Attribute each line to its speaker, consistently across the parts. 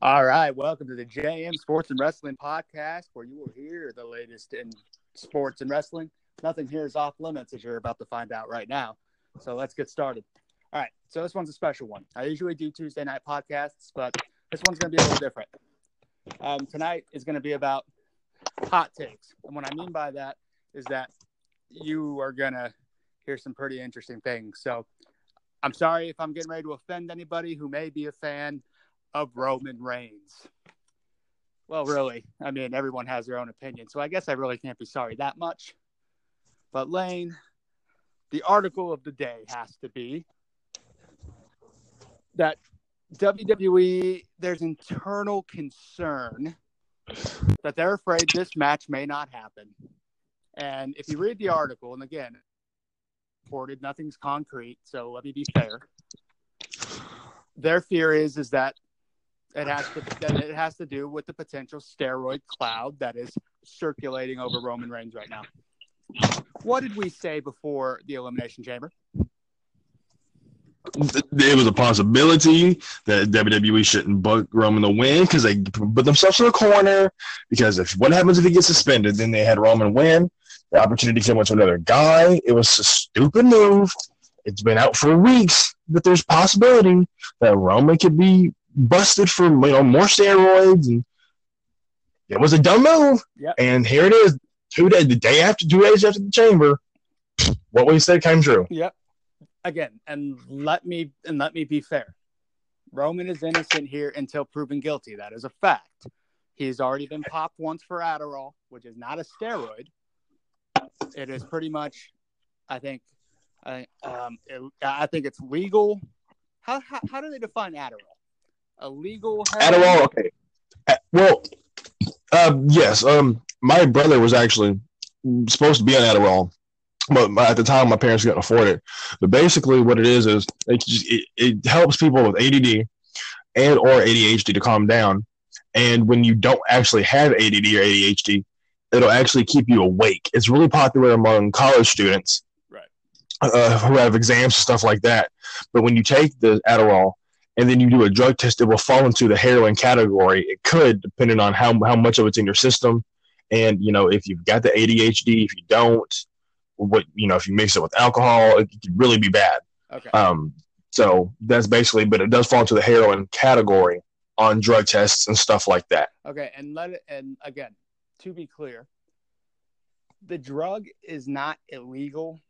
Speaker 1: All right, welcome to the JM Sports and Wrestling Podcast, where you will hear the latest in sports and wrestling. Nothing here is off limits, as you're about to find out right now. So let's get started. All right, so this one's a special one. I usually do Tuesday night podcasts, but this one's going to be a little different. Um, tonight is going to be about hot takes, and what I mean by that is that you are going to hear some pretty interesting things. So I'm sorry if I'm getting ready to offend anybody who may be a fan of Roman Reigns. Well, really, I mean, everyone has their own opinion, so I guess I really can't be sorry that much. But Lane, the article of the day has to be that WWE, there's internal concern that they're afraid this match may not happen. And if you read the article, and again, reported, nothing's concrete, so let me be fair. Their fear is is that it has to it has to do with the potential steroid cloud that is circulating over Roman Reigns right now. What did we say before the Elimination Chamber?
Speaker 2: It was a possibility that WWE shouldn't book Roman to win because they put themselves in a corner. Because if what happens if he gets suspended, then they had Roman win. The opportunity came to another guy. It was a stupid move. It's been out for weeks but there's possibility that Roman could be busted for you know more steroids, and it was a dumb move.
Speaker 1: Yep.
Speaker 2: And here it is, two days, the day after, two days after the chamber, what we said came true.
Speaker 1: Yep. Again, and let me and let me be fair. Roman is innocent here until proven guilty. That is a fact. He's already been popped once for Adderall, which is not a steroid. It is pretty much, I think, I um, it, I think it's legal. How, how how do they define Adderall? A legal heroin?
Speaker 2: Adderall, okay. Well, uh, yes. Um, my brother was actually supposed to be on Adderall, but at the time my parents couldn't afford it. But basically, what it is is it just, it, it helps people with ADD and or ADHD to calm down. And when you don't actually have ADD or ADHD, it'll actually keep you awake. It's really popular among college students,
Speaker 1: Right.
Speaker 2: Uh, who have exams and stuff like that. But when you take the Adderall and then you do a drug test, it will fall into the heroin category. It could, depending on how how much of it's in your system, and you know if you've got the ADHD, if you don't, what you know if you mix it with alcohol, it could really be bad.
Speaker 1: Okay.
Speaker 2: Um, so that's basically, but it does fall into the heroin category on drug tests and stuff like that.
Speaker 1: Okay, and let it and again, to be clear, the drug is not illegal.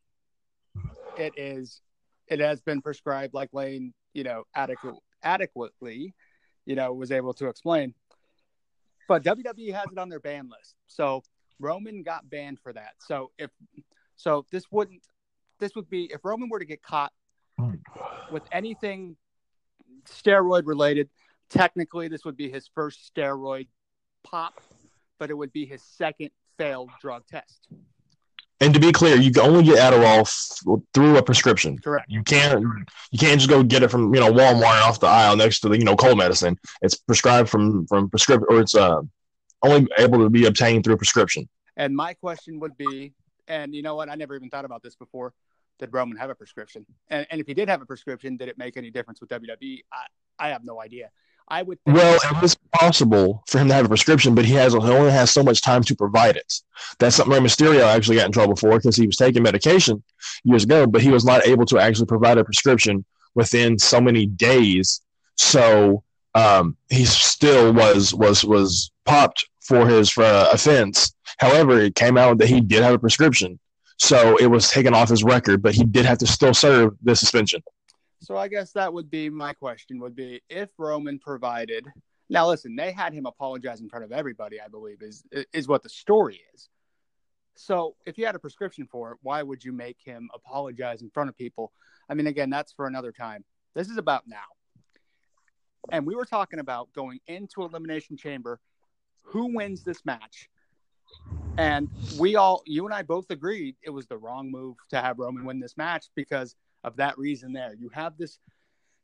Speaker 1: It is it has been prescribed like Lane, you know, adequate adequately, you know, was able to explain. But WWE has it on their ban list. So Roman got banned for that. So if so this wouldn't this would be if Roman were to get caught hmm. with anything steroid related, technically this would be his first steroid pop, but it would be his second failed drug test.
Speaker 2: And to be clear, you can only get Adderall f- through a prescription.
Speaker 1: Correct.
Speaker 2: You can't you can't just go get it from you know Walmart off the aisle next to the you know cold medicine. It's prescribed from from prescription or it's uh only able to be obtained through a prescription.
Speaker 1: And my question would be, and you know what? I never even thought about this before. Did Roman have a prescription? And, and if he did have a prescription, did it make any difference with WWE? I, I have no idea. I would think,
Speaker 2: Well, it was possible for him to have a prescription, but he has he only has so much time to provide it. That's something Rey Mysterio actually got in trouble for because he was taking medication years ago, but he was not able to actually provide a prescription within so many days. So um, he still was was was popped for his uh, offense. However, it came out that he did have a prescription, so it was taken off his record, but he did have to still serve the suspension.
Speaker 1: So I guess that would be my question would be if Roman provided now listen, they had him apologize in front of everybody, I believe, is is what the story is. So if you had a prescription for it, why would you make him apologize in front of people? I mean, again, that's for another time. This is about now. And we were talking about going into Elimination Chamber, who wins this match? And we all, you and I both agreed it was the wrong move to have Roman win this match because of that reason there. You have this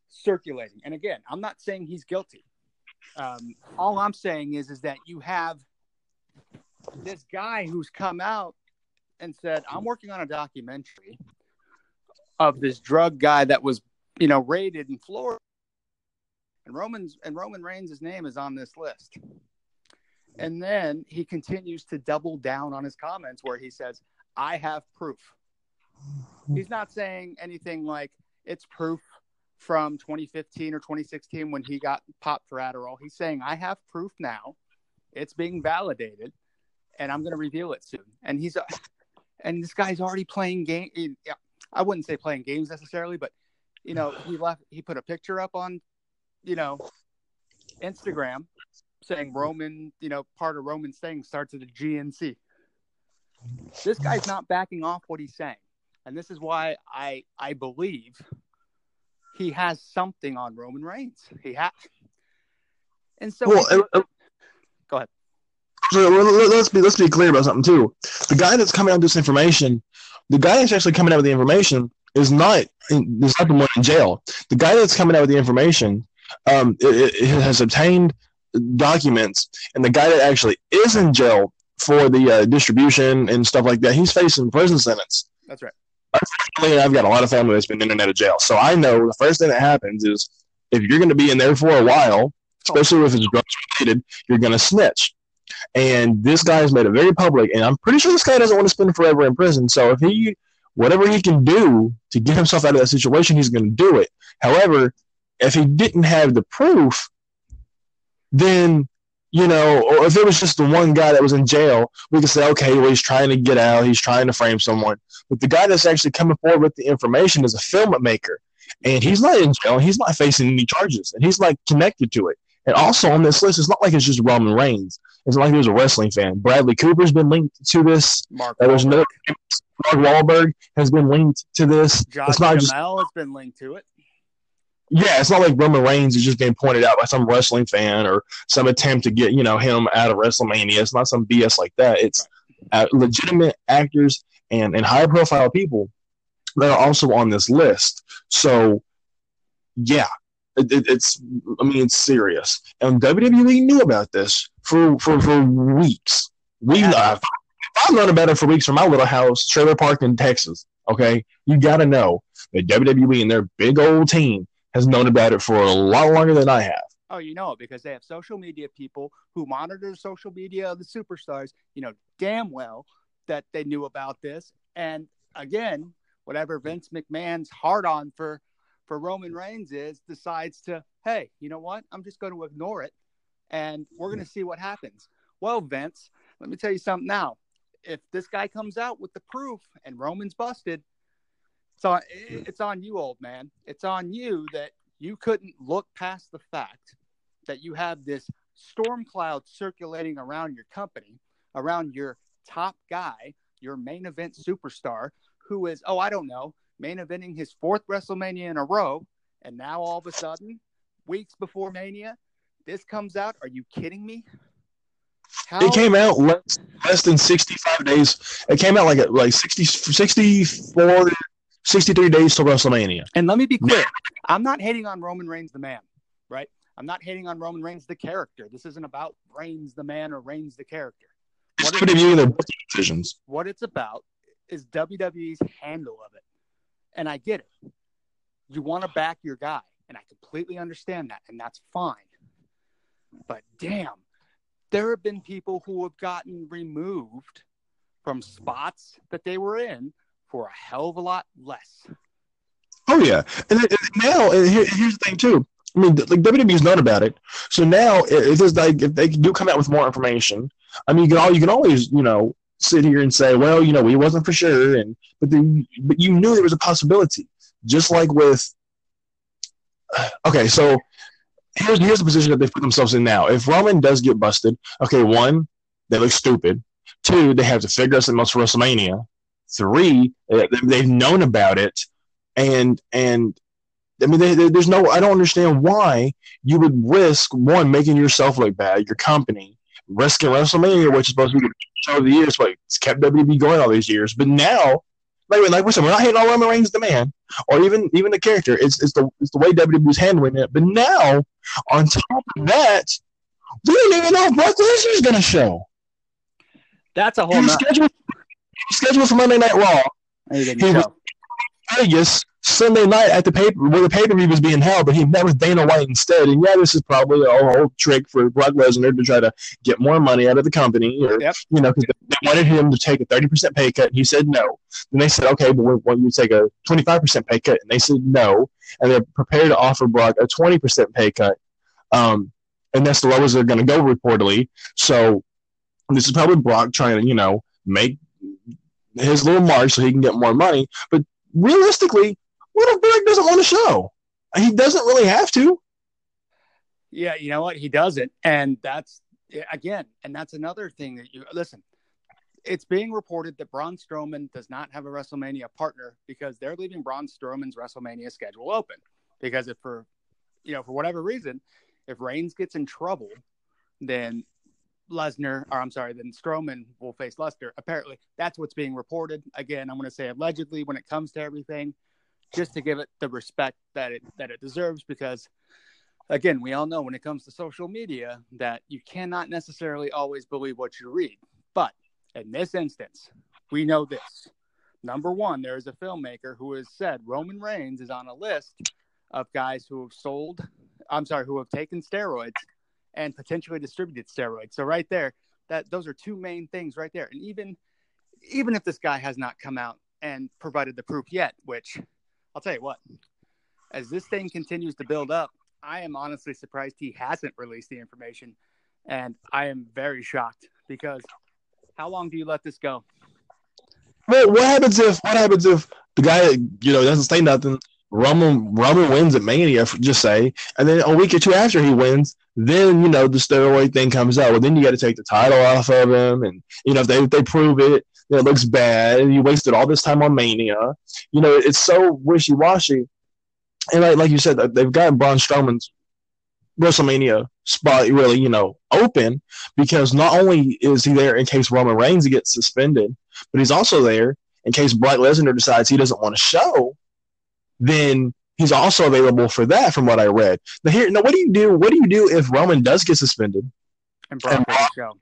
Speaker 1: circulating. And again, I'm not saying he's guilty. Um, all I'm saying is is that you have this guy who's come out and said, I'm working on a documentary of this drug guy that was, you know, raided in Florida. and Roman's and Roman Reigns' name is on this list. And then he continues to double down on his comments where he says, "I have proof." He's not saying anything like it's proof from 2015 or 2016 when he got popped for Adderall. He's saying, "I have proof now. It's being validated, and I'm going to reveal it soon." And he's and this guy's already playing game. I wouldn't say playing games necessarily, but you know, he left. He put a picture up on, you know, Instagram saying Roman, you know, part of Roman's thing starts at the GNC. This guy's not backing off what he's saying, and this is why I I believe he has something on Roman Reigns. He has, and so
Speaker 2: well, uh,
Speaker 1: go ahead.
Speaker 2: So let's be let's be clear about something too. The guy that's coming out with this information, the guy that's actually coming out with the information is not is not the one in jail. The guy that's coming out with the information um, it, it has obtained documents, and the guy that actually is in jail for the uh, distribution and stuff like that, he's facing prison sentence.
Speaker 1: That's right.
Speaker 2: Unfortunately, I've got a lot of family that's been in and out of jail, so I know the first thing that happens is if you're going to be in there for a while, especially if it's drugs related, you're going to snitch. And this guy has made it very public, and I'm pretty sure this guy doesn't want to spend forever in prison. So if he, whatever he can do to get himself out of that situation, he's going to do it. However, if he didn't have the proof, then you know, or if it was just the one guy that was in jail, we could say, okay, well, he's trying to get out, he's trying to frame someone. But the guy that's actually coming forward with the information is a filmmaker, and he's not in jail, he's not facing any charges, and he's like connected to it. And also on this list, it's not like it's just Roman Reigns. It's not like he was a wrestling fan. Bradley Cooper's been linked to this.
Speaker 1: Mark
Speaker 2: There's no Mark Wahlberg has been linked to this.
Speaker 1: Josh
Speaker 2: it's not
Speaker 1: Jamel
Speaker 2: just
Speaker 1: has been linked to it.
Speaker 2: Yeah, it's not like Roman Reigns is just being pointed out by some wrestling fan or some attempt to get you know him out of WrestleMania. It's not some BS like that. It's uh, legitimate actors and and high profile people that are also on this list. So yeah, it, it, it's I mean it's serious, and WWE knew about this for for, for weeks. We
Speaker 1: Yeah.
Speaker 2: uh, I've known about it for weeks from my little house, trailer park in Texas. Okay, you got to know that WWE and their big old team has known about it for a lot longer than I have.
Speaker 1: Oh, you know it because they have social media people who monitor the social media of the superstars. You know damn well that they knew about this. And again, whatever Vince McMahon's hard on for for Roman Reigns is, decides to, hey, you know what? I'm just going to ignore it, and we're going to see what happens. Well, Vince, let me tell you something now. If this guy comes out with the proof and Roman's busted, on it's on you, old man. It's on you that you couldn't look past the fact that you have this storm cloud circulating around your company, around your top guy, your main event superstar, who is, oh, I don't know, main eventing his fourth WrestleMania in a row. And now all of a sudden, weeks before Mania, this comes out. Are you kidding me? How,
Speaker 2: It came out less, less than 65 days. It came out like like 60, 64, 63 days to WrestleMania.
Speaker 1: And let me be clear, I'm not hating on Roman Reigns the man, right? I'm not hating on Roman Reigns the character. This isn't about Reigns the man or Reigns the character.
Speaker 2: It's
Speaker 1: What
Speaker 2: their decisions.
Speaker 1: What it's about is WWE's handle of it. And I get it. You want to back your guy, and I completely understand that, and that's fine. But damn, there have been people who have gotten removed from spots that they were in for a hell of a lot less.
Speaker 2: Oh yeah, and it- now and here, here's the thing too. I mean, like WWE's known about it, so now if it's like if they do come out with more information, I mean, you can all you can always you know sit here and say, well, you know, we wasn't for sure, and but then but you knew there was a possibility, just like with. Okay, so here's here's the position that they put themselves in now. If Roman does get busted, okay, one, they look stupid. Two, they have to figure out something else for WrestleMania. Three, uh, they- they've known about it, and and I mean, they, they- there's no. I don't understand why you would risk one making yourself look bad, your company, risking WrestleMania, which is supposed to be the show of the year. It's what it's kept WWE going all these years. But now, like like we said, we're not hitting all Roman Reigns, the man, or even even the character. It's it's the it's the way WWE's handling it. But now, on top of that, we don't even know if Brock Lesnar's going to show.
Speaker 1: That's a whole
Speaker 2: was
Speaker 1: nother.
Speaker 2: scheduled, he was scheduled for Monday Night Raw.
Speaker 1: He
Speaker 2: was-
Speaker 1: show.
Speaker 2: Vegas Sunday night at the paper where the pay per view was being held, but he met with Dana White instead. And yeah, this is probably a whole trick for Brock Lesnar to try to get more money out of the company, or
Speaker 1: Yep.
Speaker 2: you know, because they wanted him to take a thirty percent pay cut. And he said no. Then they said, okay, but we want you to take a twenty five percent pay cut, and they said no. And they're prepared to offer Brock a twenty percent pay cut. Um, and that's the lowest they're going to go reportedly. So this is probably Brock trying to, you know, make his little mark so he can get more money. But realistically, what if Brock doesn't want to show? He doesn't really have to.
Speaker 1: Yeah, you know what? He doesn't. And that's again, and that's another thing that you listen. It's being reported that Braun Strowman does not have a WrestleMania partner because they're leaving Braun Strowman's WrestleMania schedule open. Because if for you know, for whatever reason, if Reigns gets in trouble, then Lesnar, or I'm sorry, then Strowman will face Lesnar. Apparently, that's what's being reported. Again, I'm going to say allegedly when it comes to everything, just to give it the respect that it that it deserves. Because again, we all know when it comes to social media that you cannot necessarily always believe what you read. But in this instance, we know this. Number one, there is a filmmaker who has said Roman Reigns is on a list of guys who have sold, I'm sorry, who have taken steroids and potentially distributed steroids. So right there, that those are two main things right there. And even even if this guy has not come out and provided the proof yet, which I'll tell you what, as this thing continues to build up, I am honestly surprised he hasn't released the information. And I am very shocked because how long do you let this go?
Speaker 2: Well, what happens if what happens if the guy you know doesn't say nothing? Roman Roman wins at Mania, just say, and then a week or two after he wins, then you know the steroid thing comes out. Well, then you got to take the title off of him, and you know if they if they prove it, then it looks bad, and you wasted all this time on Mania. You know it's so wishy washy, and like like you said, they've got Braun Strowman's WrestleMania spot really you know open because not only is he there in case Roman Reigns gets suspended, but he's also there in case Brock Lesnar decides he doesn't want to show. Then he's also available for that, from what I read. Now here, now what do you do? What do you do if Roman does get suspended?
Speaker 1: And Brock doesn't show.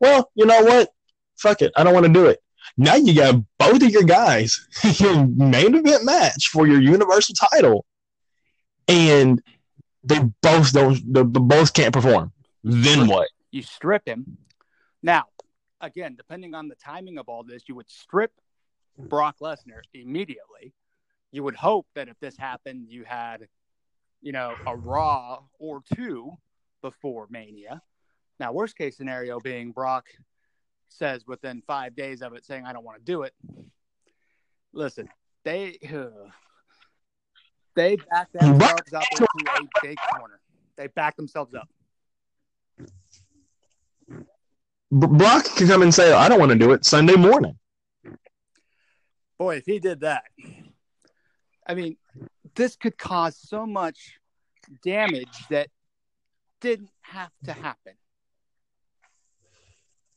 Speaker 2: Well, you know what? Fuck it, I don't want to do it. Now you got both of your guys, your main event match for your Universal title, and they both don't. They both can't perform. Then what?
Speaker 1: You strip him. Now, again, depending on the timing of all this, you would strip Brock Lesnar immediately. You would hope that if this happened, you had, you know, a Raw or two before Mania. Now, worst case scenario being Brock says within five days of it saying, I don't want to do it. Listen, they they back themselves up into a big corner. They back themselves up.
Speaker 2: Brock can come and say, "I don't want to do it." Sunday morning.
Speaker 1: Boy, if he did that, I mean, this could cause so much damage that didn't have to happen.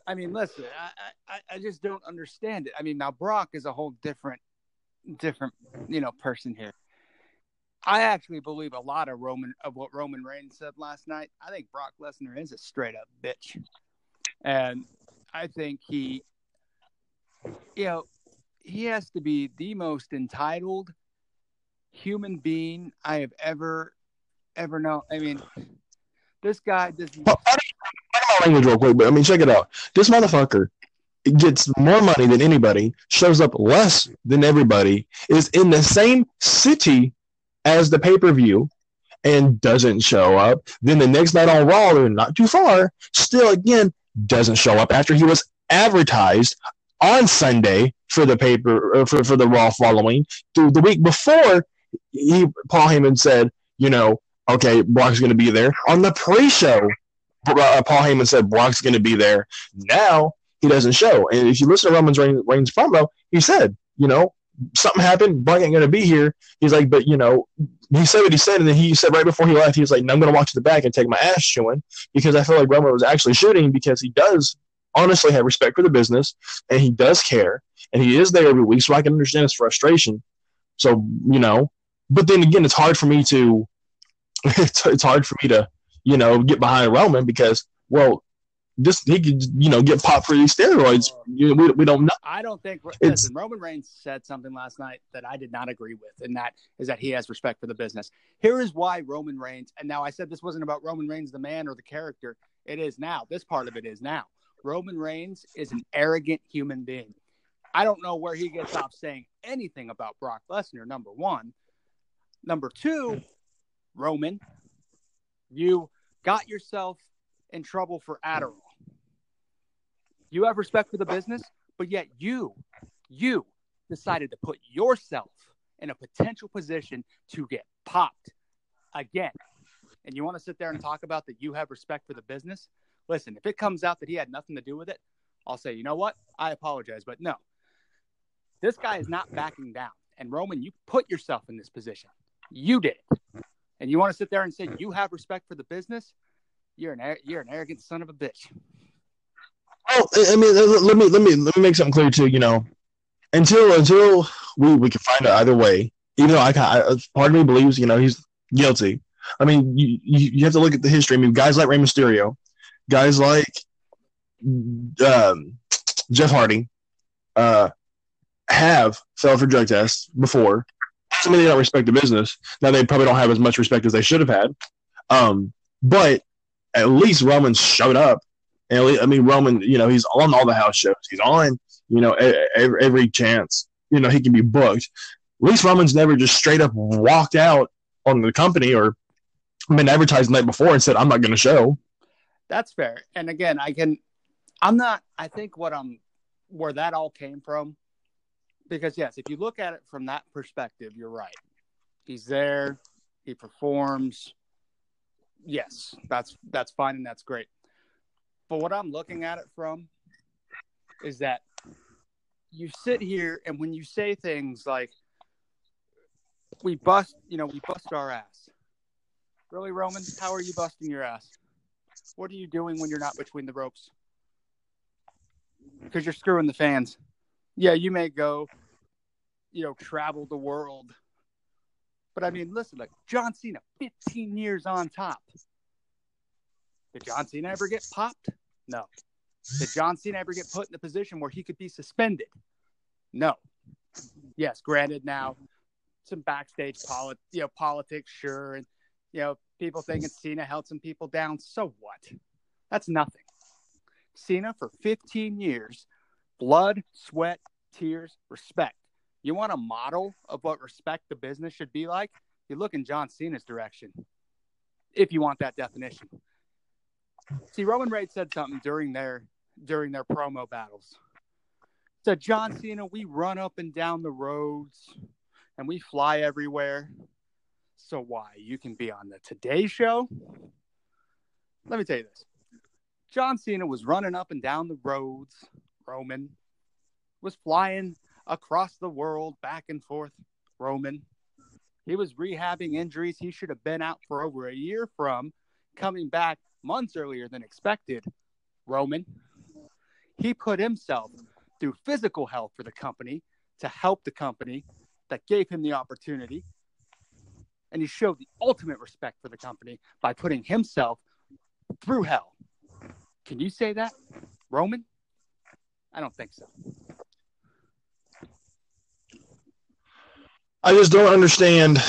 Speaker 1: I mean, listen, I, I, I just don't understand it. I mean, now Brock is a whole different, different, you know, person here. I actually believe a lot of Roman of what Roman Reigns said last night. I think Brock Lesnar is a straight up bitch, and I think he, you know, he has to be the most entitled human being I have ever, ever known. I mean, this guy doesn't.
Speaker 2: Well, I don't, language real quick, but I mean, check it out. This motherfucker gets more money than anybody, shows up less than everybody, is in the same city as the pay per view, and doesn't show up. Then the next night on Raw, they're not too far, still again doesn't show up after he was advertised on Sunday for the paper uh, for, for the Raw following. The, the week before, he Paul Heyman said, you know, okay, Brock's going to be there on the pre-show. Uh, Paul Heyman said Brock's going to be there. Now he doesn't show. And if you listen to Roman's Reigns, Reigns promo, he said, you know, something happened. Brock ain't going to be here. He's like, but you know, he said what he said, and then he said right before he left, he was like, I'm going to walk to the back and take my ass chewing because I feel like Roman was actually shooting because he does honestly have respect for the business and he does care and he is there every week, so I can understand his frustration. So you know, but then again, it's hard for me to it's, it's hard for me to you know get behind Roman because well, this he could you know get popped for these steroids. You know, we, we don't know.
Speaker 1: I don't think. Listen, Roman Reigns said something last night that I did not agree with, and that is that he has respect for the business. Here is why Roman Reigns. And now I said this wasn't about Roman Reigns, the man or the character. It is now. This part of it is now. Roman Reigns is an arrogant human being. I don't know where he gets off saying anything about Brock Lesnar. Number one. Number two, Roman, you got yourself in trouble for Adderall. You have respect for the business, but yet you, you decided to put yourself in a potential position to get popped again. And you want to sit there and talk about that you have respect for the business? Listen, if it comes out that he had nothing to do with it, I'll say, you know what? I apologize, but no. This guy is not backing down. And Roman, you put yourself in this position. You did. And you want to sit there and say you have respect for the business? You're an you're an arrogant son of a bitch.
Speaker 2: Oh, I mean, let me let me let me make something clear too. You know, until until we we can find out either way. Even though I, I part of me believes you know he's guilty. I mean, you, you you have to look at the history. I mean, guys like Rey Mysterio, guys like um, Jeff Hardy, uh, have failed for drug tests before. I mean, they don't respect the business. Now they probably don't have as much respect as they should have had. Um, but at least Roman showed up. And least, I mean, Roman, you know, he's on all the house shows. He's on, you know, every, every chance, you know, he can be booked. At least Roman's never just straight up walked out on the company or been advertised the night before and said, I'm not going to show.
Speaker 1: That's fair. And again, I can, I'm not, I think what I'm, where that all came from, because yes, if you look at it from that perspective, you're right. He's there, he performs, yes, that's that's fine and that's great. But what I'm looking at it from is that you sit here and when you say things like we bust, you know, we bust our ass. Really, Roman? How are you busting your ass? What are you doing when you're not between the ropes? Because you're screwing the fans. Yeah, you may go, you know, travel the world. But I mean, listen, like John Cena, 15 years on top. Did John Cena ever get popped? No. Did John Cena ever get put in a position where he could be suspended? No. Yes, granted now some backstage polit- you know, politics, sure, and you know, people thinking Cena held some people down. So what? That's nothing. Cena for 15 years, blood, sweat, tears, respect. You want a model of what respect the business should be like? You look in John Cena's direction. If you want that definition. See, Roman Reigns said something during their during their promo battles. Said John Cena, we run up and down the roads and we fly everywhere. So why? You can be on the Today Show. Let me tell you this. John Cena was running up and down the roads. Roman was flying across the world, back and forth. Roman. He was rehabbing injuries he should have been out for over a year from, coming back months earlier than expected, Roman. He put himself through physical hell for the company to help the company that gave him the opportunity. And he showed the ultimate respect for the company by putting himself through hell. Can you say that, Roman? I don't think so.
Speaker 2: I just don't understand.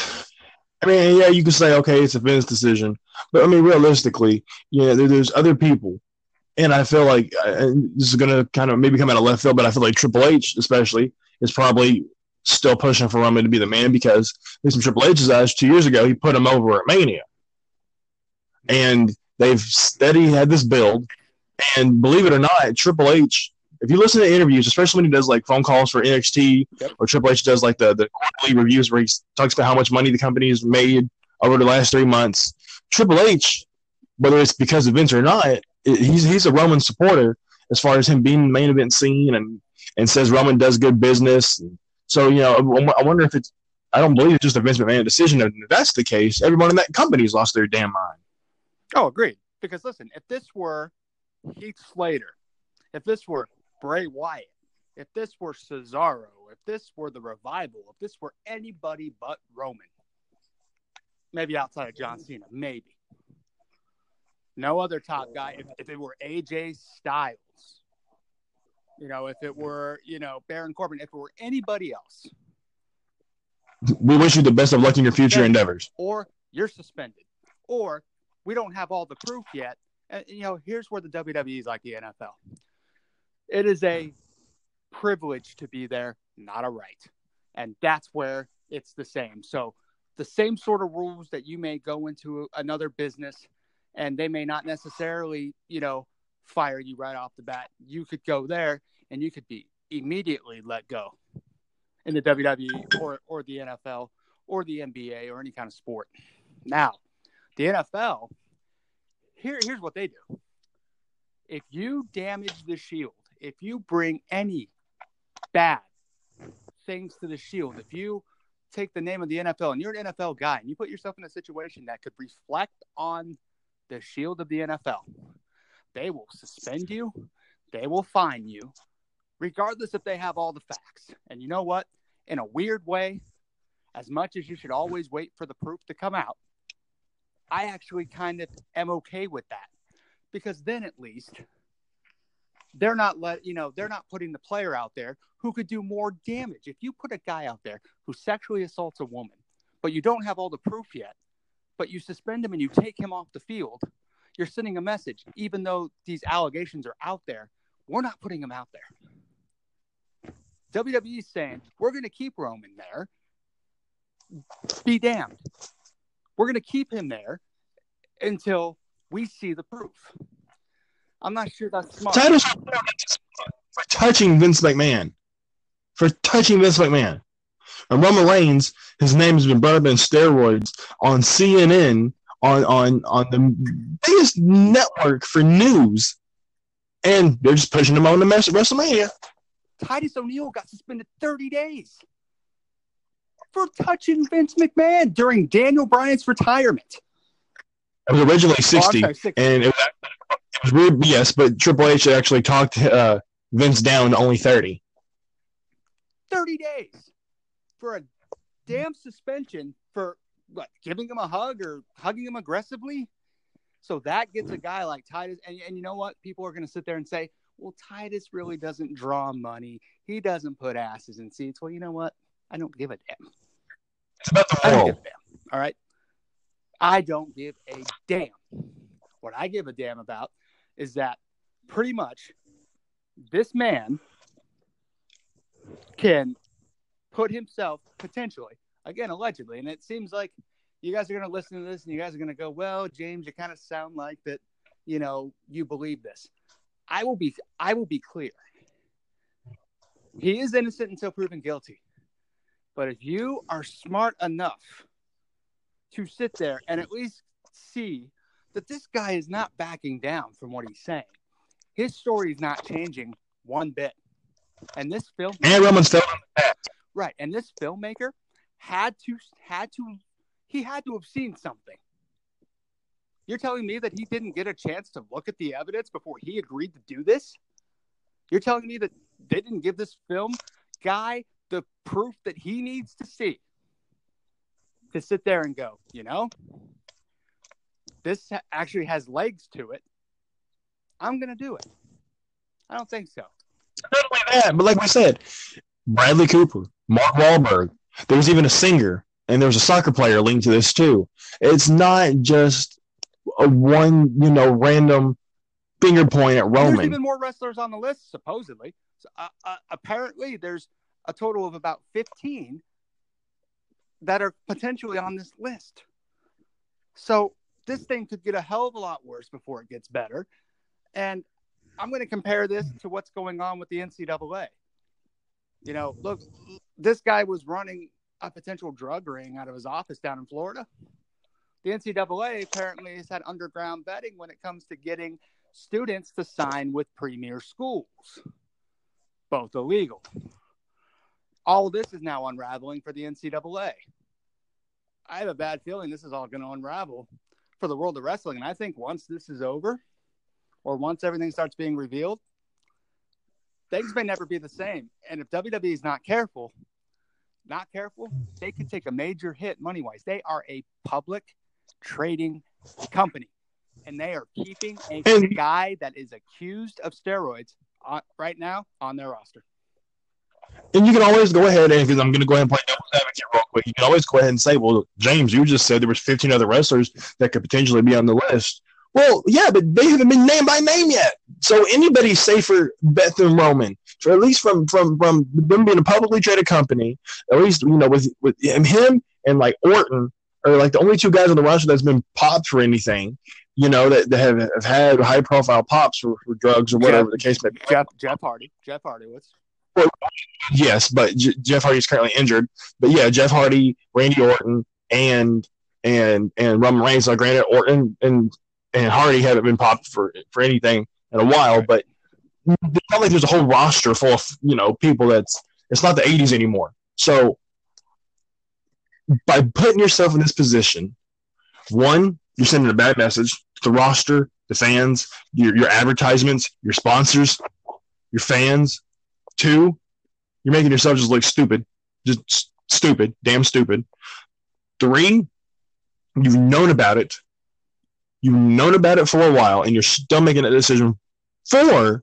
Speaker 2: I mean, yeah, you can say, okay, it's a Vince decision, but I mean, realistically, yeah, there, there's other people, and I feel like uh, this is to kind of maybe come out of left field, but I feel like Triple H, especially, is probably still pushing for Roman to be the man because, least in Triple H's eyes, two years ago, he put him over at Mania, and they've steady had this build, and believe it or not, Triple H if you listen to interviews, especially when he does like phone calls for NXT yep. or Triple H does like the, the quarterly reviews where he talks about how much money the company has made over the last three months, Triple H, whether it's because of Vince or not, it, he's he's a Roman supporter as far as him being the main event scene and and says Roman does good business. So you know, I wonder if it's. I don't believe it's just a Vince McMahon decision. And if that's the case, everyone in that company's lost their damn mind.
Speaker 1: Oh, agreed. Because listen, if this were Heath Slater, if this were Bray Wyatt, if this were Cesaro, if this were the revival, if this were anybody but Roman, maybe outside of John Cena, maybe. No other top guy. If, if it were AJ Styles, you know, if it were, you know, Baron Corbin, if it were anybody else,
Speaker 2: We wish you the best of luck in your future endeavors.
Speaker 1: or you're suspended, or we don't have all the proof yet. And, you know, here's where the WWE is like the NFL. It is a privilege to be there, not a right. And that's where it's the same. So, the same sort of rules that you may go into another business and they may not necessarily, you know, fire you right off the bat. You could go there and you could be immediately let go in the WWE or, or the NFL or the NBA or any kind of sport. Now, the NFL, here, here's what they do. If you damage the shield, if you bring any bad things to the shield, if you take the name of the NFL and you're an NFL guy and you put yourself in a situation that could reflect on the shield of the NFL, they will suspend you, they will fine you, regardless if they have all the facts. And you know what? In a weird way, as much as you should always wait for the proof to come out, I actually kind of am okay with that because then at least they're not let you know they're not putting the player out there who could do more damage. If you put a guy out there who sexually assaults a woman, but you don't have all the proof yet, but you suspend him and you take him off the field, you're sending a message. Even though these allegations are out there, we're not putting him out there. WWE is saying we're going to keep Roman there. Be damned. We're going to keep him there until we see the proof. I'm not sure that's smart.
Speaker 2: Titus for touching Vince McMahon. For touching Vince McMahon. And Roman Reigns, his name has been brought up in steroids on CNN, on, on, on the biggest network for news. And they're just pushing him on the mess at WrestleMania.
Speaker 1: Titus O'Neil got suspended 30 days for touching Vince McMahon during Daniel Bryan's retirement.
Speaker 2: It was originally
Speaker 1: Oh,
Speaker 2: 60.
Speaker 1: sorry, 60.
Speaker 2: and it was, it was weird, yes, but Triple H actually talked uh, Vince down to only 30.
Speaker 1: 30 days for a damn suspension for what giving him a hug or hugging him aggressively? So that gets a guy like titus and, and you know what? People are going to sit there and say well titus really doesn't draw money. He doesn't put asses in seats. Well you know what? I don't give a damn.
Speaker 2: It's about the
Speaker 1: i don't give a damn all right? I don't give a damn. What i give a damn about is that pretty much this man can put himself potentially, again, allegedly, and it seems like you guys are going to listen to this and you guys are going to go, well, James, you kind of sound like that, you know, you believe this. I will be, I will be clear. He is innocent until proven guilty. But if you are smart enough to sit there and at least see that this guy is not backing down from what he's saying, his story is not changing one bit. And this film,
Speaker 2: And Roman's failed.
Speaker 1: right? And this filmmaker had to had to he had to have seen something. You're telling me that he didn't get a chance to look at the evidence before he agreed to do this? You're telling me that they didn't give this film guy the proof that he needs to see to sit there and go, you know, this actually has legs to it. I'm going to do it. I don't think so.
Speaker 2: Not only that, but like we said, Bradley Cooper, Mark Wahlberg. There was even a singer, and there was a soccer player linked to this too. It's not just a one, you know, random finger point at Roman.
Speaker 1: There's even more wrestlers on the list, supposedly. So, uh, uh, apparently, there's a total of about 15 that are potentially on this list. So this thing could get a hell of a lot worse before it gets better. And I'm going to compare this to what's going on with the NCAA. You know, look, this guy was running a potential drug ring out of his office down in Florida. The NCAA apparently has had underground betting when it comes to getting students to sign with premier schools, both illegal. All of this is now unraveling for the NCAA. I have a bad feeling this is all going to unravel for the world of wrestling. And I think once this is over, or once everything starts being revealed, things may never be the same. And if WWE is not careful, not careful, they could take a major hit money wise. They are a public trading company. and they are keeping a guy that is accused of steroids on, right now on their roster.
Speaker 2: And you can always go ahead and because I'm going to go ahead and play devil's advocate real quick. You can always go ahead and say, "Well, James, you just said there was 15 other wrestlers that could potentially be on the list." Well, yeah, but they haven't been named by name yet. So anybody's safer bet than Roman, for at least from from from them being a publicly traded company. At least you know with with him, and like Orton are like the only two guys on the roster that's been popped for anything. You know that, that have, have had high profile pops for, for drugs or whatever the case may be.
Speaker 1: Jeff Jeff Hardy. Jeff Hardy was
Speaker 2: Yes, but J- Jeff Hardy is currently injured. But yeah, Jeff Hardy, Randy Orton, and and and Roman Reigns. Like granted, Orton and and Hardy haven't been popped for for anything in a while, but it's not like there's a whole roster full of you know people that's it's not the '80s anymore. So by putting yourself in this position, one, you're sending a bad message to the roster, the fans, your your advertisements, your sponsors, your fans. Two, you're making yourself just look stupid, just stupid, damn stupid. Three, you've known about it. You've known about it for a while, and you're still making a decision. Four,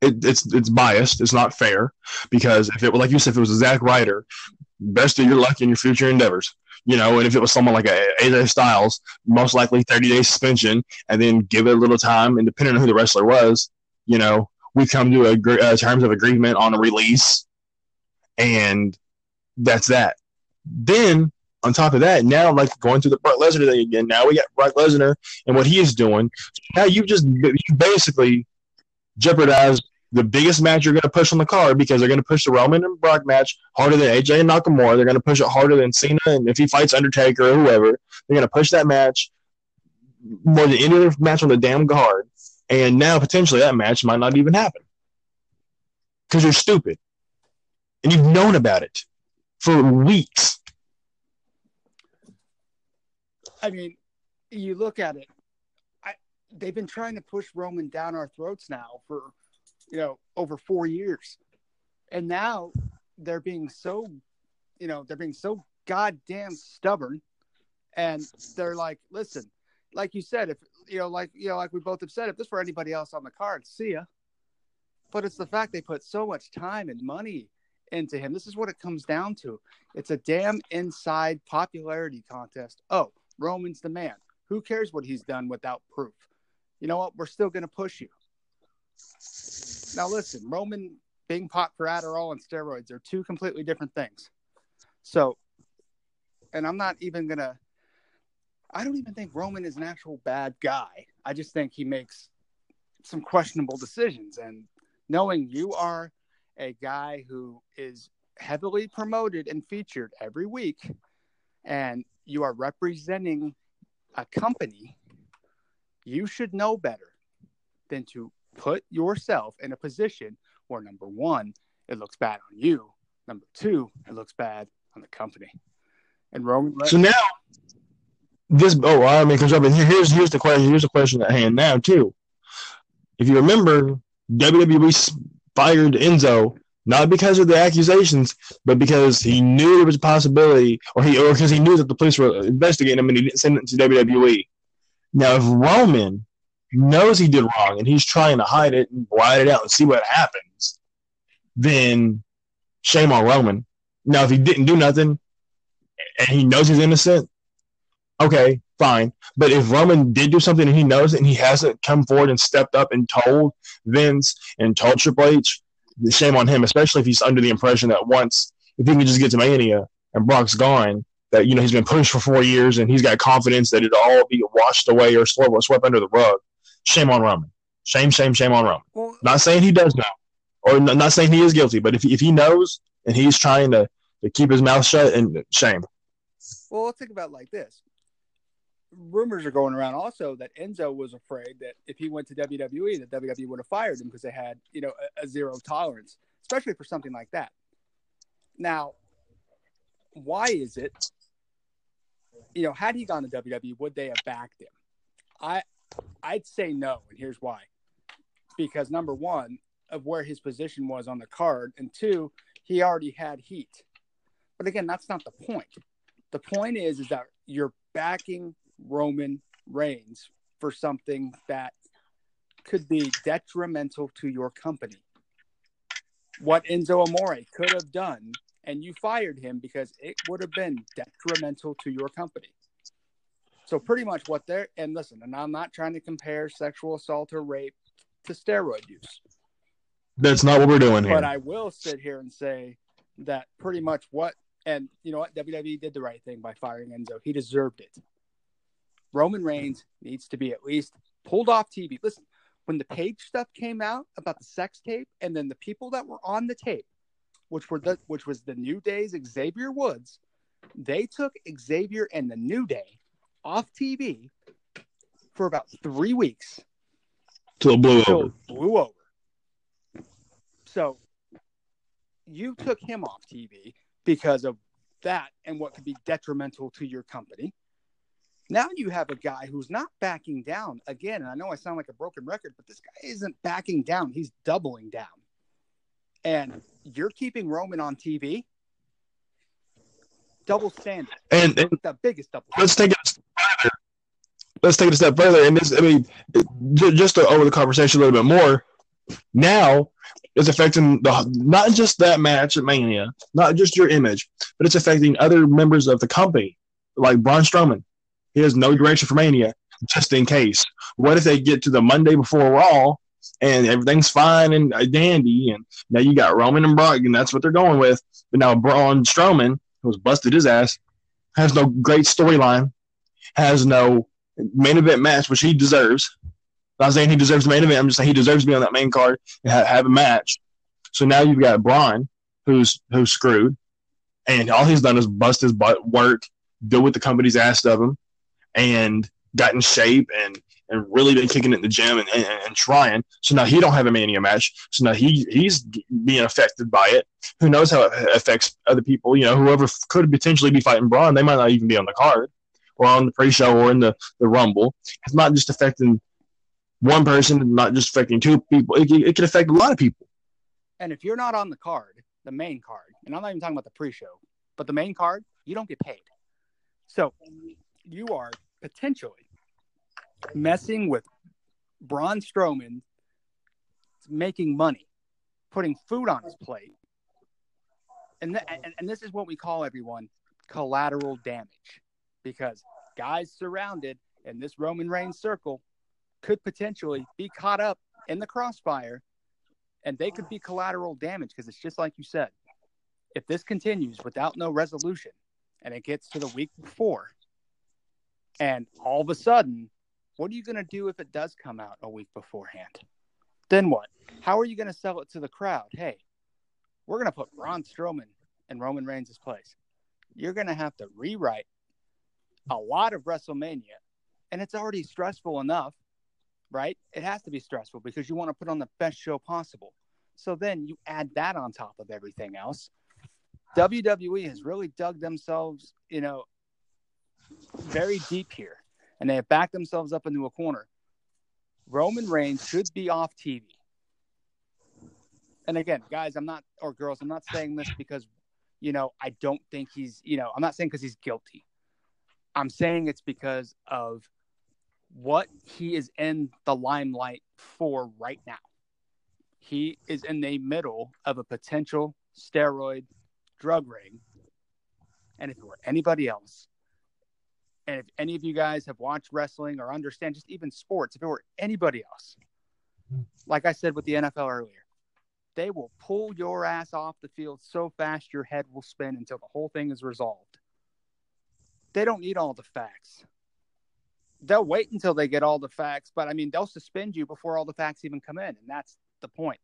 Speaker 2: it, it's it's biased. It's not fair because if it was like you said, if it was a Zack Ryder, best of your luck in your future endeavors. You know, and if it was someone like a AJ Styles, most likely 30 day suspension, and then give it a little time, and depending on who the wrestler was, you know, we come to a uh, terms of agreement on a release, and that's that. Then on top of that, now like going through the Brock Lesnar thing again. Now we got Brock Lesnar and what he is doing. Now you just you basically jeopardize the biggest match you're going to push on the card because they're going to push the Roman and Brock match harder than AJ and Nakamura. They're going to push it harder than Cena, and if he fights Undertaker or whoever, they're going to push that match more than any other match on the damn card. And now potentially that match might not even happen because you're stupid and you've known about it for weeks.
Speaker 1: I mean, you look at it. I, they've been trying to push Roman down our throats now for, you know, over four years, and now they're being so, you know, they're being so goddamn stubborn, and they're like, listen, like you said, if you know, like you know, like we both have said, if this were anybody else on the card, see ya. But it's the fact they put so much time and money into him. This is what it comes down to. It's a damn inside popularity contest. Oh, Roman's the man. Who cares what he's done without proof? You know what? We're still going to push you. Now, listen, Roman being pot for Adderall and steroids are two completely different things. So, and I'm not even going to, I don't even think Roman is an actual bad guy. I just think he makes some questionable decisions. And knowing you are a guy who is heavily promoted and featured every week, and you are representing a company, you should know better than to put yourself in a position where number one, it looks bad on you. Number two, it looks bad on the company. And Roman,
Speaker 2: So now this oh I mean comes up and here's here's the question here's the question at hand now too. If you remember, WWE fired Enzo not because of the accusations, but because he knew there was a possibility, or he or because he knew that the police were investigating him and he didn't send it to WWE. Now, if Roman knows he did wrong and he's trying to hide it and ride it out and see what happens, then shame on Roman. Now, if he didn't do nothing and he knows he's innocent, okay, fine. But if Roman did do something and he knows it and he hasn't come forward and stepped up and told Vince and told Triple H, shame on him, especially if he's under the impression that once, if he can just get to Mania and Brock's gone, that, you know, he's been pushed for four years and he's got confidence that it'll all be washed away or swept, under the rug. Shame on Roman. Shame, shame, shame on Roman.
Speaker 1: well,
Speaker 2: Not saying he does know, or not saying he is guilty, but if, if he knows and he's trying to, to keep his mouth shut, and shame.
Speaker 1: well, think about it like this. Rumors are going around also that Enzo was afraid that if he went to WWE, that WWE would have fired him because they had, you know, a, a zero tolerance, especially for something like that. Now, why is it? You know, had he gone to WWE, would they have backed him? I, I'd say no, and here's why. Because number one, of where his position was on the card, and two, he already had heat. But again, that's not the point. The point is, is that you're backing Roman Reigns for something that could be detrimental to your company. What Enzo Amore could have done, and you fired him because it would have been detrimental to your company. So pretty much what they're and listen, and I'm not trying to compare sexual assault or rape to steroid use.
Speaker 2: That's not what we're doing here.
Speaker 1: But I will sit here and say that pretty much what and you know what WWE did the right thing by firing Enzo. He deserved it. Roman Reigns needs to be at least pulled off TV. Listen, when the Paige stuff came out about the sex tape, and then the people that were on the tape, which were the which was the New Day's Xavier Woods, they took Xavier and the New Day off TV for about three weeks
Speaker 2: till it blew over.
Speaker 1: it blew over. So you took him off TV because of that and what could be detrimental to your company. Now you have a guy who's not backing down again. And I know I sound like a broken record, but this guy isn't backing down. He's doubling down. And you're keeping Roman on TV. Double standard.
Speaker 2: And, and
Speaker 1: The biggest double
Speaker 2: let's take it a step further. Let's take it a step further. And this, I mean, ju- just to over the conversation a little bit more. Now it's affecting the not just that match at Mania, not just your image, but it's affecting other members of the company, like Braun Strowman. He has no direction for Mania, just in case. What if they get to the Monday before Raw and everything's fine and uh, dandy, and now you got Roman and Brock, and that's what they're going with. But now Braun Strowman, who's busted his ass, has no great storyline, has no main event match, which he deserves. I'm not saying he deserves the main event. I'm just saying he deserves to be on that main card and have, have a match. So now you've got Braun, who's who's screwed, and all he's done is bust his butt, work, do what the company's asked of him, and got in shape and and really been kicking it in the gym and, and, and trying. So now he don't have a mania match. So now he he's being affected by it. Who knows how it affects other people? You know, whoever could potentially be fighting Braun, they might not even be on the card or on the pre-show or in the the Rumble. It's not just affecting one person, not just affecting two people. It, it could affect a lot of people.
Speaker 1: And if you're not on the card, the main card, and I'm not even talking about the pre-show, but the main card, you don't get paid. So you are potentially messing with Braun Strowman making money, putting food on his plate. And, th- and, and this is what we call everyone collateral damage because guys surrounded in this Roman Reigns circle could potentially be caught up in the crossfire and they could be collateral damage because it's just like you said. If this continues without no resolution and it gets to the week before, and all of a sudden, what are you going to do if it does come out a week beforehand? Then what? How are you going to sell it to the crowd? Hey, we're going to put Braun Strowman in Roman Reigns' place. You're going to have to rewrite a lot of WrestleMania, and it's already stressful enough, right? It has to be stressful because you want to put on the best show possible. So then you add that on top of everything else. WWE has really dug themselves, you know, very deep here, and they have backed themselves up into a corner. Roman Reigns should be off TV. And again, guys, I'm not, or girls, I'm not saying this because, you know, I don't think he's, you know, I'm not saying because he's guilty. I'm saying it's because of what he is in the limelight for right now. He is in the middle of a potential steroid drug ring. And if it were anybody else, and if any of you guys have watched wrestling or understand just even sports, if it were anybody else, like I said with the NFL earlier, they will pull your ass off the field so fast your head will spin until the whole thing is resolved. They don't need all the facts. They'll wait until they get all the facts, but I mean, they'll suspend you before all the facts even come in. And that's the point.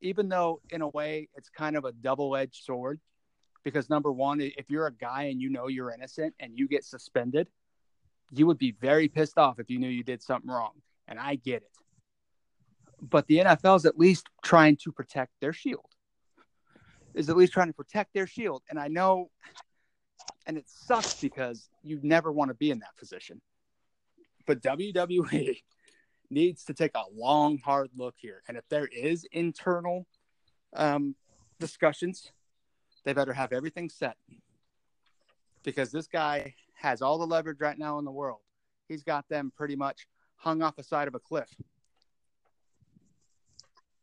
Speaker 1: Even though, in a way, it's kind of a double edged sword, because number one, if you're a guy and you know you're innocent and you get suspended, you would be very pissed off if you knew you did something wrong. And I get it. But the NFL is at least trying to protect their shield, is at least trying to protect their shield. And I know, and it sucks because you never want to be in that position. But WWE needs to take a long, hard look here. And if there is internal um, discussions, they better have everything set because this guy has all the leverage right now in the world. He's got them pretty much hung off the side of a cliff.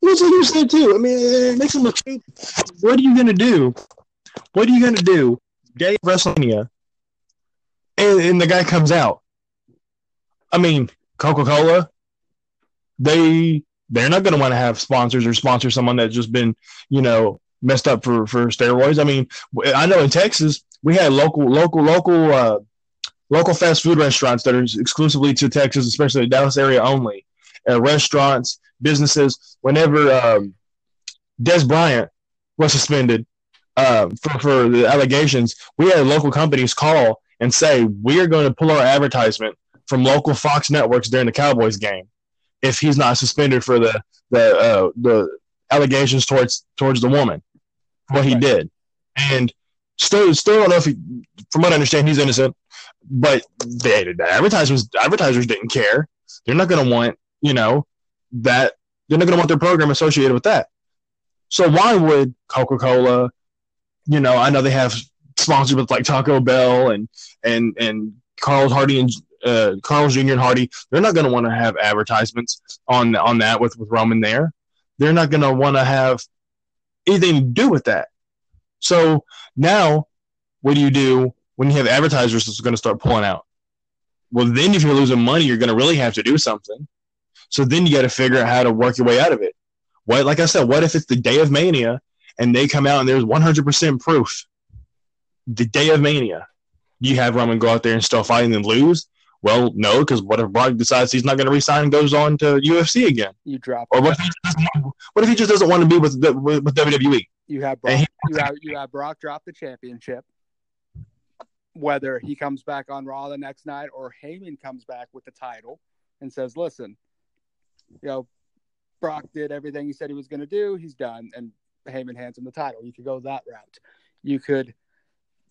Speaker 2: That's what too. I mean, it makes him look stupid. What are you gonna do? What are you gonna do? Day of WrestleMania, and, and the guy comes out. I mean, Coca Cola. They they're not gonna want to have sponsors or sponsor someone that's just been you know messed up for for steroids. I mean, I know in Texas we had local local local uh, local fast food restaurants that are exclusively to Texas, especially the Dallas area only. Uh, restaurants, businesses. Whenever um, Dez Bryant was suspended uh, for for the allegations, we had local companies call and say we are going to pull our advertisement from local Fox networks during the Cowboys game if he's not suspended for the the uh, the allegations towards towards the woman what he did, and still still don't know if he, from what I understand, he's innocent. But they, the advertisers advertisers didn't care. They're not going to want you know that they're not going to want their program associated with that. So why would Coca Cola? You know, I know they have sponsors with like Taco Bell and and and Carl's Hardy and uh, Carl's Jr. and Hardy. They're not going to want to have advertisements on on that with with Roman there. They're not going to want to have anything to do with that. So now, what do you do when you have advertisers that's going to start pulling out? Well, then if you're losing money, you're going to really have to do something. So then you got to figure out how to work your way out of it. What, like I said, what if it's the day of Mania and they come out and there's 100% proof? The day of Mania, you have Roman go out there and still fight and lose. Well, no, because what if Brock decides he's not going to resign and goes on to UFC again?
Speaker 1: You drop.
Speaker 2: Or what if, what if he just doesn't want to be with, with, with WWE?
Speaker 1: You have Brock, you have you have Brock drop the championship. Whether he comes back on Raw the next night or Heyman comes back with the title and says, "Listen, you know, Brock did everything he said he was going to do. He's done," and Heyman hands him the title. You could go that route. You could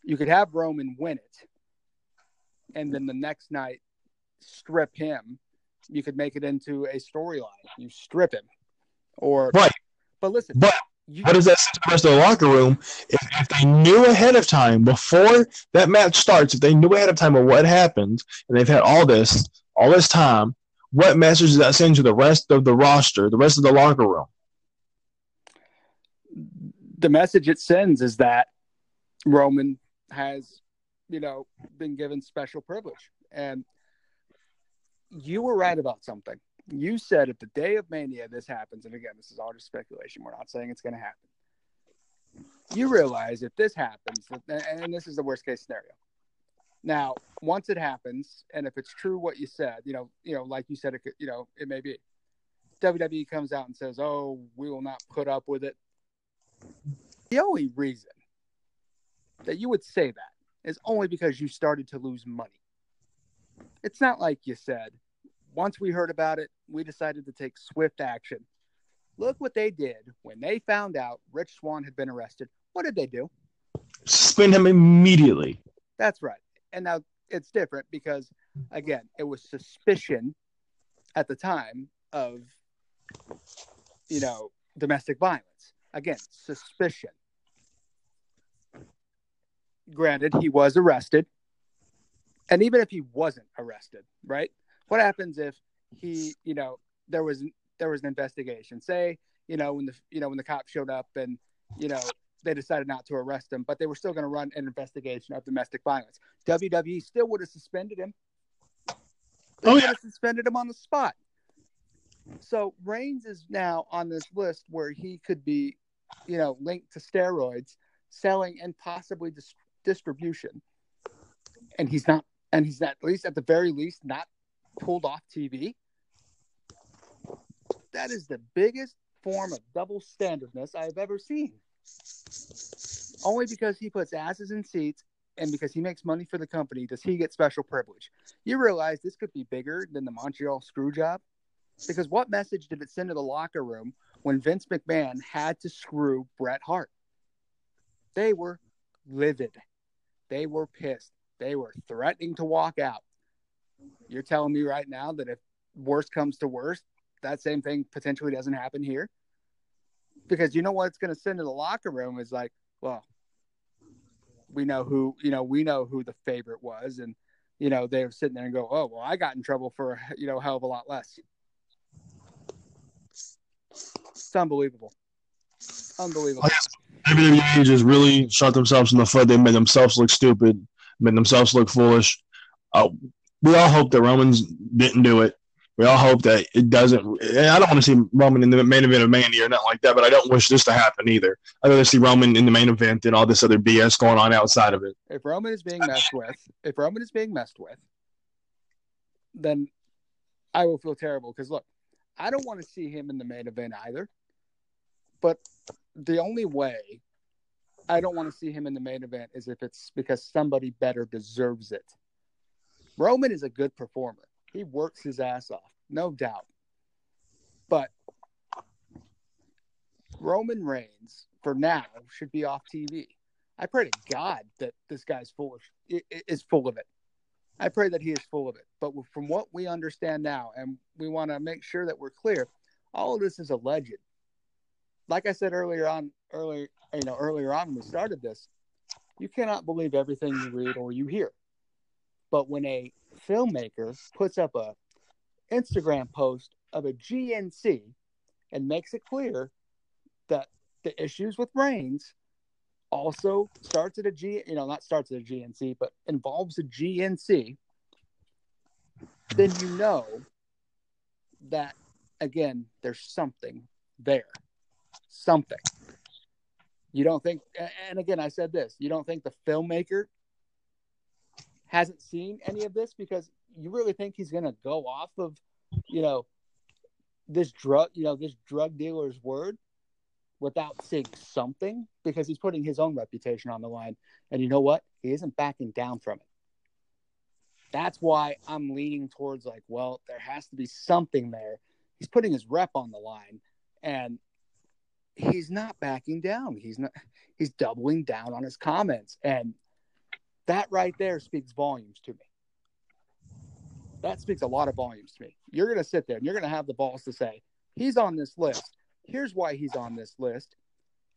Speaker 1: you could have Roman win it, and then the next night strip him. You could make it into a storyline. You strip him, or
Speaker 2: right.
Speaker 1: But listen,
Speaker 2: but you, what does that send to the rest of the locker room? If, if, they knew ahead of time before that match starts, if they knew ahead of time of what happened, and they've had all this all this time, what message does that send to the rest of the roster, the rest of the locker room?
Speaker 1: The message it sends is that Roman has, you know, been given special privilege, and you were right about something you said if the day of Mania this happens, and again, this is all just speculation. We're not saying it's going to happen. You realize if this happens, and this is the worst case scenario. Now, once it happens, and if it's true what you said, you know, you know, like you said, it could, you know, it may be. WWE comes out and says, "Oh, we will not put up with it." The only reason that you would say that is only because you started to lose money. It's not like you said, once we heard about it, we decided to take swift action. Look what they did when they found out Rich Swann had been arrested. What did they do?
Speaker 2: Suspend him immediately.
Speaker 1: That's right. And now it's different because, again, it was suspicion at the time of, you know, domestic violence. Again, suspicion. Granted, he was arrested. And even if he wasn't arrested, right? What happens if he, you know, there was there was an investigation? Say, you know, when the you know when the cops showed up and you know they decided not to arrest him, but they were still going to run an investigation of domestic violence. WWE still would have suspended him. They oh, yeah. suspended him on the spot. So Reigns is now on this list where he could be, you know, linked to steroids, selling and possibly dis- distribution, and he's not, and he's at least at the very least not pulled off TV. That is the biggest form of double standardness I've ever seen. Only because he puts asses in seats and because he makes money for the company does he get special privilege. You realize this could be bigger than the Montreal screw job? Because what message did it send to the locker room when Vince McMahon had to screw Bret Hart? They were livid. They were pissed. They were threatening to walk out. You're telling me right now that if worst comes to worst, that same thing potentially doesn't happen here? Because you know what it's going to send to the locker room is like, well, we know who, you know, we know who the favorite was and you know, they're sitting there and go, "Oh, well, I got in trouble for you know a hell of a lot less." It's unbelievable, unbelievable.
Speaker 2: Oh, WWE just really shot themselves in the foot. They made themselves look stupid, made themselves look foolish. Uh, we all hope that Romans didn't do it. We all hope that it doesn't. I don't want to see Roman in the main event of Mania or nothing like that, but I don't wish this to happen either. I'd rather see Roman in the main event and all this other BS going on outside of it.
Speaker 1: If Roman is being messed with, if Roman is being messed with, then I will feel terrible because look, I don't want to see him in the main event either. But the only way I don't want to see him in the main event is if it's because somebody better deserves it. Roman is a good performer. He works his ass off, no doubt. But Roman Reigns, for now, should be off TV. I pray to God that this guy's foolish is full of it. I pray that he is full of it. But from what we understand now, and we want to make sure that we're clear, all of this is alleged. Like I said earlier on, earlier you know earlier on when we started this, you cannot believe everything you read or you hear. But when a filmmaker puts up a Instagram post of a GNC and makes it clear that the issues with Reigns also starts at a G, you know, not starts at a GNC, but involves a GNC, then you know that again, there's something there. Something. You don't think, and again, I said this, you don't think the filmmaker hasn't seen any of this because you really think he's going to go off of, you know, this drug, you know, this drug dealer's word without seeing something because he's putting his own reputation on the line. And you know what? He isn't backing down from it. That's why I'm leaning towards like, well, there has to be something there. He's putting his rep on the line and he's not backing down. He's not he's doubling down on his comments and that right there speaks volumes to me. That speaks a lot of volumes to me. You're going to sit there and you're going to have the balls to say, he's on this list. Here's why he's on this list.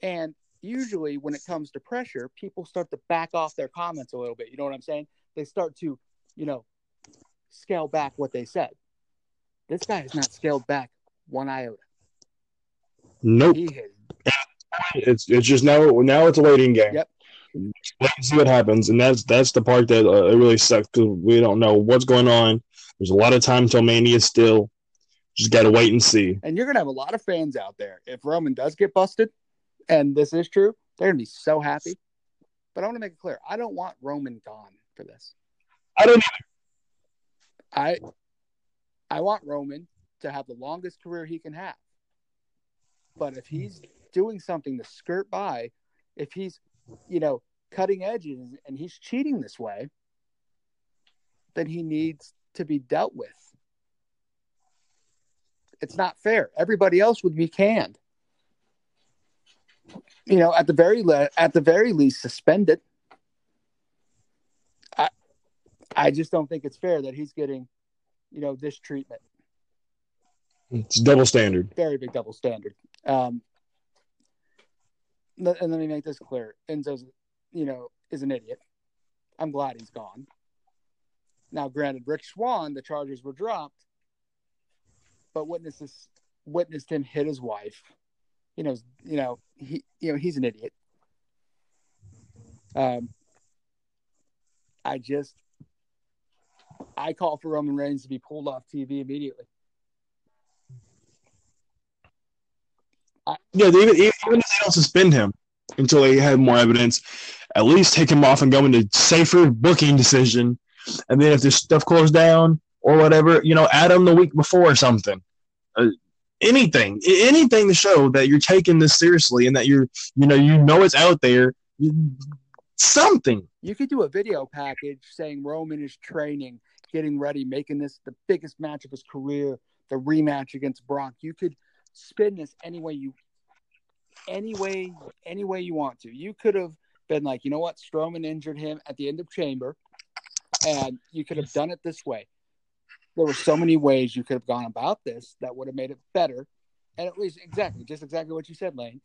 Speaker 1: And usually, when it comes to pressure, people start to back off their comments a little bit. You know what I'm saying? They start to, you know, scale back what they said. This guy has not scaled back one iota.
Speaker 2: Nope. It's it's just now now it's a waiting game.
Speaker 1: Yep
Speaker 2: wait and see what happens, and that's that's the part that uh, it really sucks because we don't know what's going on. There's a lot of time till Mania still. Just got to wait and see.
Speaker 1: And you're gonna have a lot of fans out there if Roman does get busted, and this is true. They're gonna be so happy. But I want to make it clear: I don't want Roman gone for this.
Speaker 2: I don't
Speaker 1: either. I I want Roman to have the longest career he can have. But if he's hmm. doing something to skirt by, if he's you know, cutting edges and he's cheating this way, then he needs to be dealt with. It's not fair. Everybody else would be canned. You know, at the very le- at the very least, suspended. I I just don't think it's fair that he's getting, you know, this treatment.
Speaker 2: It's double standard.
Speaker 1: Very big double standard. Um, and let me make this clear. Enzo's, you know, is an idiot. I'm glad he's gone. Now, granted, Rick Swann, the charges were dropped, but witnesses witnessed him hit his wife. You know, you know, he, you know, he's an idiot. Um, I just, I call for Roman Reigns to be pulled off TV immediately.
Speaker 2: Yeah, even, even if they don't suspend him until they have more evidence, at least take him off and go into safer booking decision. And then if this stuff closed down or whatever, you know, add him the week before or something. Uh, anything, anything to show that you're taking this seriously and that you're, you know, you know it's out there. Something.
Speaker 1: You could do a video package saying Roman is training, getting ready, making this the biggest match of his career, the rematch against Brock. You could spin this any way you any way any way you want to. You could have been like, you know what, Strowman injured him at the end of Chamber, and you could have done it this way. There were so many ways you could have gone about this that would have made it better, and at least exactly just exactly what you said, Lane,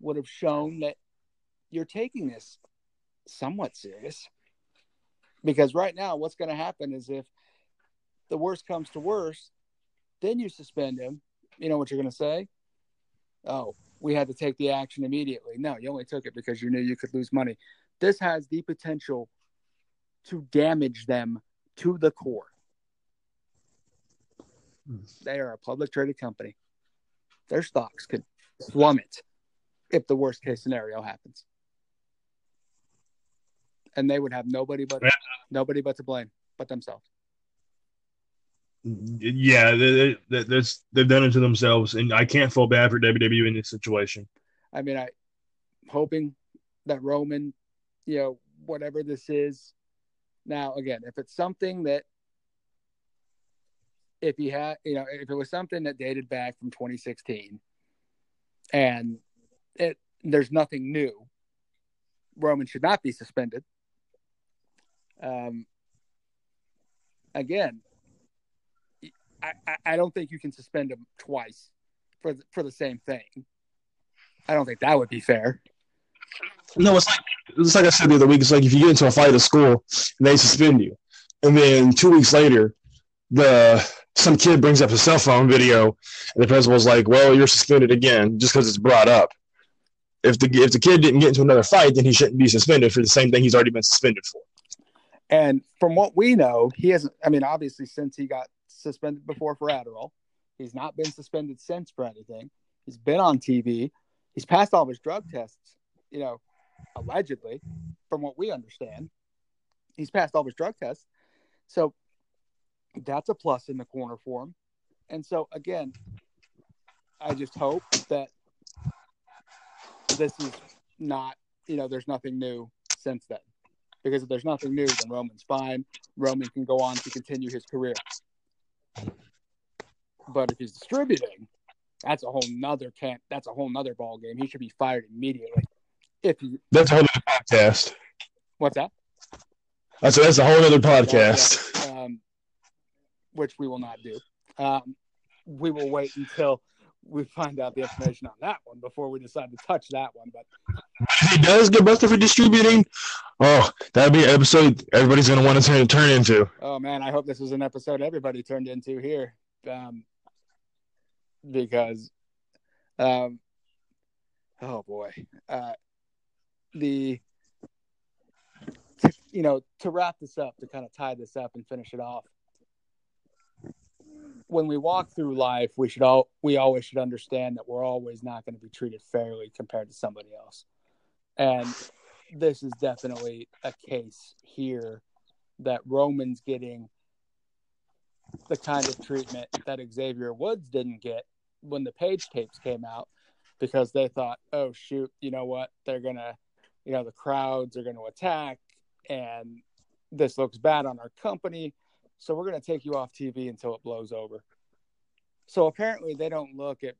Speaker 1: would have shown that you're taking this somewhat serious. Because right now, what's going to happen is if the worst comes to worst, then you suspend him. You know what you're going to say? Oh, we had to take the action immediately. No, you only took it because you knew you could lose money. This has the potential to damage them to the core. Hmm. They are a public traded company. Their stocks could plummet if the worst case scenario happens. And they would have nobody but nobody but to blame but themselves.
Speaker 2: Yeah, they, they, that's they've done it to themselves, and I can't feel bad for WWE in this situation.
Speaker 1: I mean, I'm hoping that Roman, you know, whatever this is. Now, again, if it's something that if he had, you know, if it was something that dated back from 2016 and it there's nothing new, Roman should not be suspended. Um, again, I, I don't think you can suspend him twice for the, for the same thing. I don't think that would be fair.
Speaker 2: No, it's like it's like I said the other week. It's like if you get into a fight at school and they suspend you, and then two weeks later, the some kid brings up a cell phone video, and the principal's like, "Well, you're suspended again just because it's brought up." If the if the kid didn't get into another fight, then he shouldn't be suspended for the same thing he's already been suspended for.
Speaker 1: And from what we know, he hasn't. I mean, obviously, since he got suspended before for Adderall, he's not been suspended since for anything. He's been on TV. He's passed all of his drug tests. You know, allegedly, from what we understand, he's passed all of his drug tests. So that's a plus in the corner for him. And so again, I just hope that this is not, you know, there's nothing new since then. Because if there's nothing new, then Roman's fine. Roman can go on to continue his career. But if he's distributing, that's a whole nother can't that's a whole nother ball game. He should be fired immediately. If he
Speaker 2: That's a whole other podcast.
Speaker 1: What's that?
Speaker 2: That's that's a whole other podcast.
Speaker 1: Um, which we will not do. Um, we will wait until we find out the information on that one before we decide to touch that one. But
Speaker 2: if he does get busted for distributing, oh, that'd be an episode everybody's to want to turn, turn into.
Speaker 1: Oh man, I hope this was an episode everybody turned into here, um, because, um, oh boy, uh, the you know to wrap this up to kind of tie this up and finish it off when we walk through life, we should all we always should understand that we're always not going to be treated fairly compared to somebody else. And this is definitely a case here that Roman's getting the kind of treatment that Xavier Woods didn't get when the Paige tapes came out because they thought, oh shoot, you know what? They're gonna you know, the crowds are gonna attack and this looks bad on our company so we're going to take you off TV until it blows over. So apparently they don't look at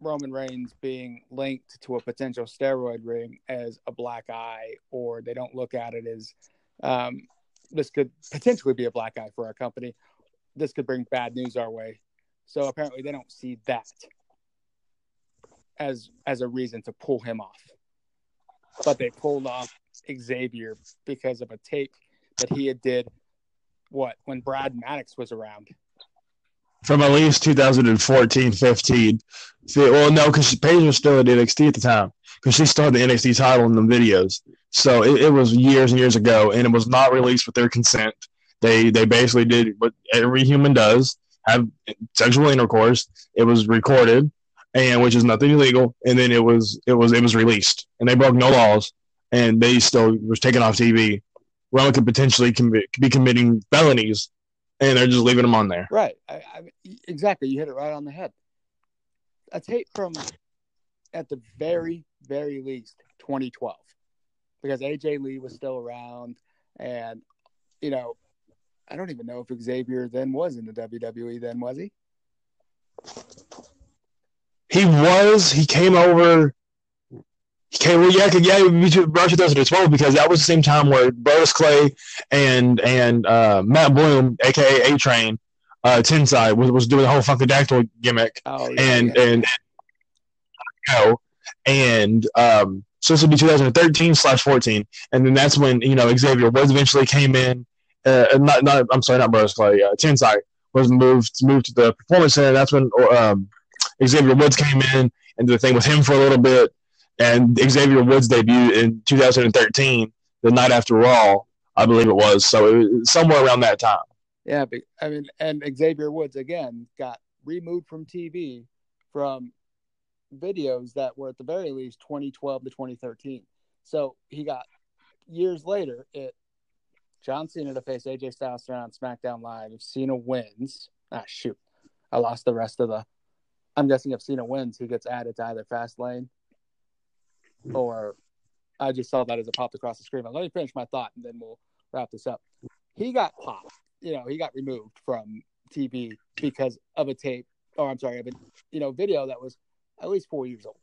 Speaker 1: Roman Reigns being linked to a potential steroid ring as a black eye, or they don't look at it as um, this could potentially be a black eye for our company. This could bring bad news our way. So apparently they don't see that as as a reason to pull him off. But they pulled off Xavier because of a tape that he had did what when Brad Maddox was around.
Speaker 2: From at least 2014, 15. Well, no, because Paige was still at NXT at the time because she started the NXT title in the videos. So it, it, was years and years ago, and it was not released with their consent. They they basically did what every human does: have sexual intercourse. It was recorded, and which is nothing illegal. And then it was it was it was released, and they broke no laws, and they still was taken off TV Roman could potentially commit, be committing felonies, and they're just leaving them on there.
Speaker 1: Right. I, I, exactly. You hit it right on the head. A tape from, at the very, very least, 2012, because AJ Lee was still around, and you know, I don't even know if Xavier then was in the WWE. Then was he?
Speaker 2: He was. He came over Okay, well, yeah, yeah, around 2012 because that was the same time where Brodus Clay and and uh, Matt Bloom, aka A Train, uh, Tensai was, was doing the whole Funkadactyl gimmick, oh, yeah, and yeah. and go, and um, so this would be 2013 slash 14, and then that's when you know Xavier Woods eventually came in, uh, not not I'm sorry, not Brodus Clay. Uh, Tensai was moved moved to the Performance Center. That's when um, Xavier Woods came in and did the thing with him for a little bit. And Xavier Woods debuted in 2013, the night after Raw, I believe it was. So it was somewhere around that time.
Speaker 1: Yeah, I mean, and Xavier Woods again got removed from TV from videos that were at the very least 2012 to 2013. So he got years later it John Cena to face AJ Styles on SmackDown Live. If Cena wins, ah shoot, I lost the rest of the. I'm guessing if Cena wins, he gets added to either Fastlane Mm. or I just saw that as it popped across the screen. Let me finish my thought and then we'll wrap this up. He got popped. You know, he got removed from TV because of a tape, or I'm sorry, of a you know video that was at least four years old.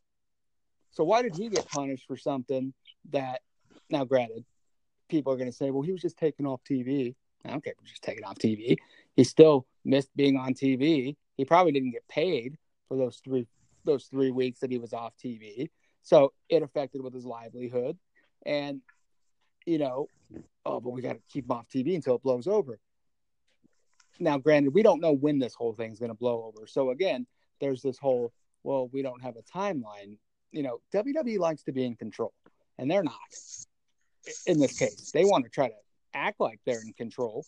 Speaker 1: So why did he get punished for something that now granted, people are gonna say, well, he was just taken off TV. I don't care if he's just taken off TV. He still missed being on TV. He probably didn't get paid for those three those three weeks that he was off TV. So it affected with his livelihood. And, you know, oh, but we got to keep him off TV until it blows over. Now, granted, we don't know when this whole thing's going to blow over. So again, there's this whole, well, we don't have a timeline. You know, WWE likes to be in control, and they're not in this case. They want to try to act like they're in control,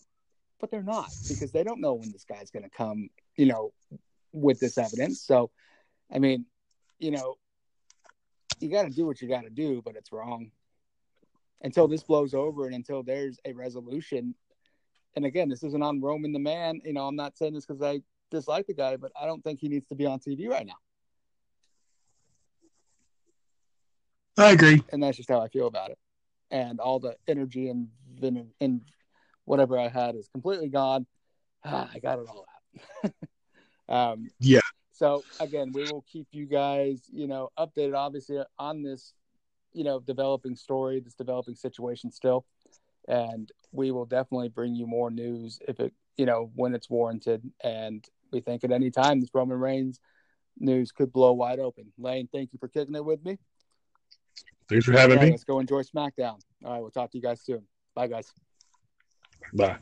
Speaker 1: but they're not because they don't know when this guy's going to come, you know, with this evidence. So, I mean, you know, you got to do what you got to do, but it's wrong until this blows over and until there's a resolution. And again, this isn't on Roman the man. You know, I'm not saying this because I dislike the guy, but I don't think he needs to be on TV right now.
Speaker 2: I agree,
Speaker 1: and that's just how I feel about it. And all the energy and and whatever I had is completely gone. Ah, I got it all out. um,
Speaker 2: yeah,
Speaker 1: so again, we will keep you guys, you know, updated obviously on this, you know, developing story, this developing situation still. And we will definitely bring you more news if it, you know, when it's warranted. And we think at any time this Roman Reigns news could blow wide open. Lane, thank you for kicking it with me.
Speaker 2: Thanks for having me.
Speaker 1: Let's go enjoy SmackDown. All right, we'll talk to you guys soon. Bye, guys.
Speaker 2: Bye.